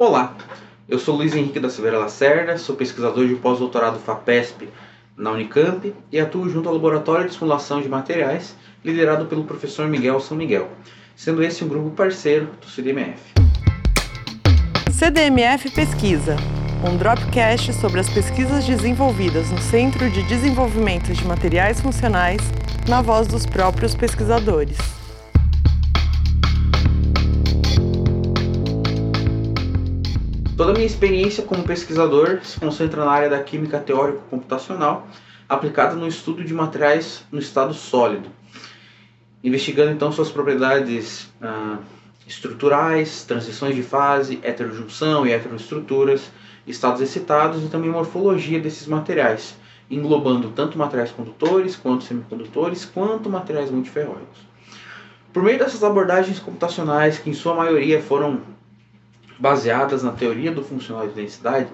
Olá, eu sou Luiz Henrique da Silveira Lacerda, sou pesquisador de pós-doutorado FAPESP na Unicamp e atuo junto ao Laboratório de Simulação de Materiais, liderado pelo professor Miguel São Miguel, sendo esse um grupo parceiro do CDMF. CDMF Pesquisa, um dropcast sobre as pesquisas desenvolvidas no Centro de Desenvolvimento de Materiais Funcionais, na voz dos próprios pesquisadores. Toda a minha experiência como pesquisador se concentra na área da química teórico-computacional, aplicada no estudo de materiais no estado sólido, investigando então suas propriedades ah, estruturais, transições de fase, heterojunção e heteroestruturas, estados excitados e também morfologia desses materiais, englobando tanto materiais condutores, quanto semicondutores, quanto materiais multiferróicos. Por meio dessas abordagens computacionais, que em sua maioria foram baseadas na teoria do funcional de densidade,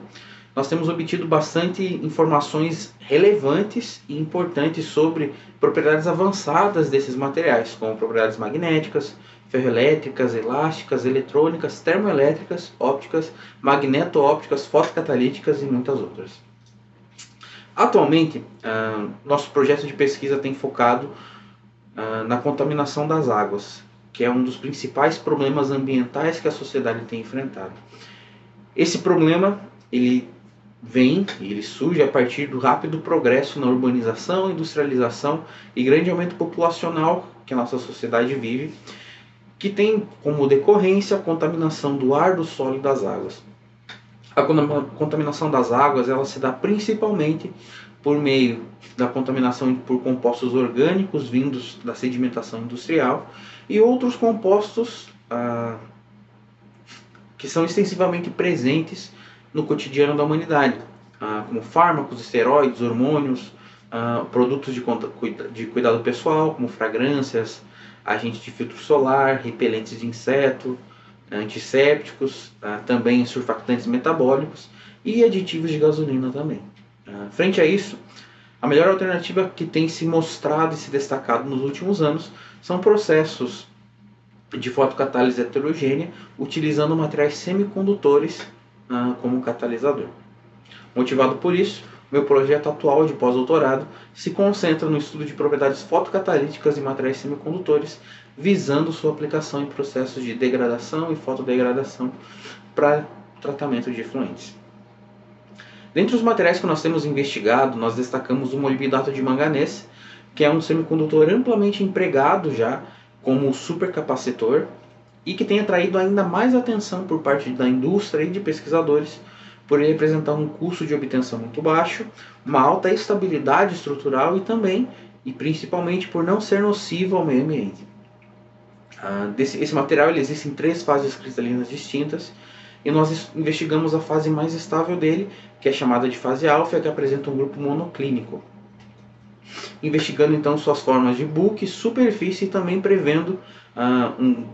nós temos obtido bastante informações relevantes e importantes sobre propriedades avançadas desses materiais, como propriedades magnéticas, ferroelétricas, elásticas, eletrônicas, termoelétricas, ópticas, magneto-ópticas, fotocatalíticas e muitas outras. Atualmente, uh, nosso projeto de pesquisa tem focado uh, na contaminação das águas, que é um dos principais problemas ambientais que a sociedade tem enfrentado. Esse problema ele vem ele surge a partir do rápido progresso na urbanização, industrialização e grande aumento populacional que a nossa sociedade vive, que tem como decorrência a contaminação do ar, do solo e das águas. A contaminação das águas ela se dá principalmente por meio da contaminação por compostos orgânicos vindos da sedimentação industrial e outros compostos ah, que são extensivamente presentes no cotidiano da humanidade, ah, como fármacos, esteroides, hormônios, ah, produtos de, de cuidado pessoal, como fragrâncias, agentes de filtro solar, repelentes de inseto, antissépticos, ah, também surfactantes metabólicos e aditivos de gasolina também. Ah, frente a isso, a melhor alternativa que tem se mostrado e se destacado nos últimos anos são processos de fotocatálise heterogênea utilizando materiais semicondutores ah, como catalisador. Motivado por isso, meu projeto atual de pós-doutorado se concentra no estudo de propriedades fotocatalíticas de materiais semicondutores, visando sua aplicação em processos de degradação e fotodegradação para tratamento de efluentes. Dentre os materiais que nós temos investigado, nós destacamos o molibdato de manganês, que é um semicondutor amplamente empregado já como supercapacitor e que tem atraído ainda mais atenção por parte da indústria e de pesquisadores por ele apresentar um custo de obtenção muito baixo, uma alta estabilidade estrutural e também e principalmente por não ser nocivo ao meio ambiente. Ah, desse, esse material ele existe em três fases cristalinas distintas e nós investigamos a fase mais estável dele, que é chamada de fase alfa, que apresenta um grupo monoclínico. Investigando então suas formas de bulk, superfície e também prevendo uh, um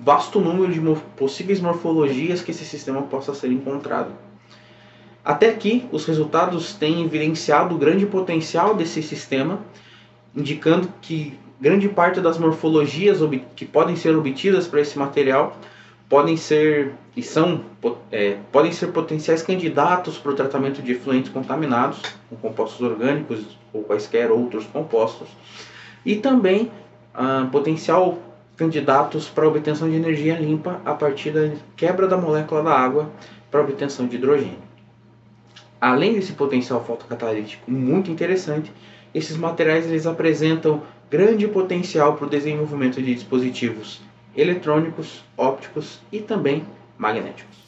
vasto número de possíveis morfologias que esse sistema possa ser encontrado. Até aqui, os resultados têm evidenciado o grande potencial desse sistema, indicando que grande parte das morfologias que podem ser obtidas para esse material podem ser e são é, podem ser potenciais candidatos para o tratamento de efluentes contaminados com compostos orgânicos ou quaisquer outros compostos e também ah, potencial candidatos para obtenção de energia limpa a partir da quebra da molécula da água para obtenção de hidrogênio. Além desse potencial fotocatalítico muito interessante, esses materiais eles apresentam grande potencial para o desenvolvimento de dispositivos eletrônicos, ópticos e também magnéticos.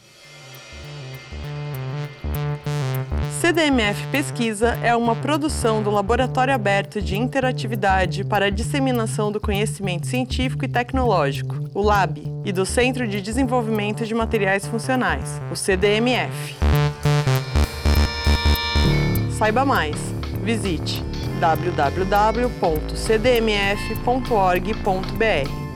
CDMF Pesquisa é uma produção do Laboratório Aberto de Interatividade para a Disseminação do Conhecimento Científico e Tecnológico, o LAB, e do Centro de Desenvolvimento de Materiais Funcionais, o CDMF. Saiba mais. Visite www.cdmf.org.br.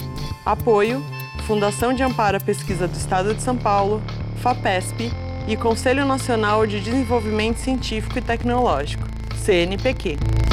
Apoio: Fundação de Amparo à Pesquisa do Estado de São Paulo, FAPESP e Conselho Nacional de Desenvolvimento Científico e Tecnológico, CNPq.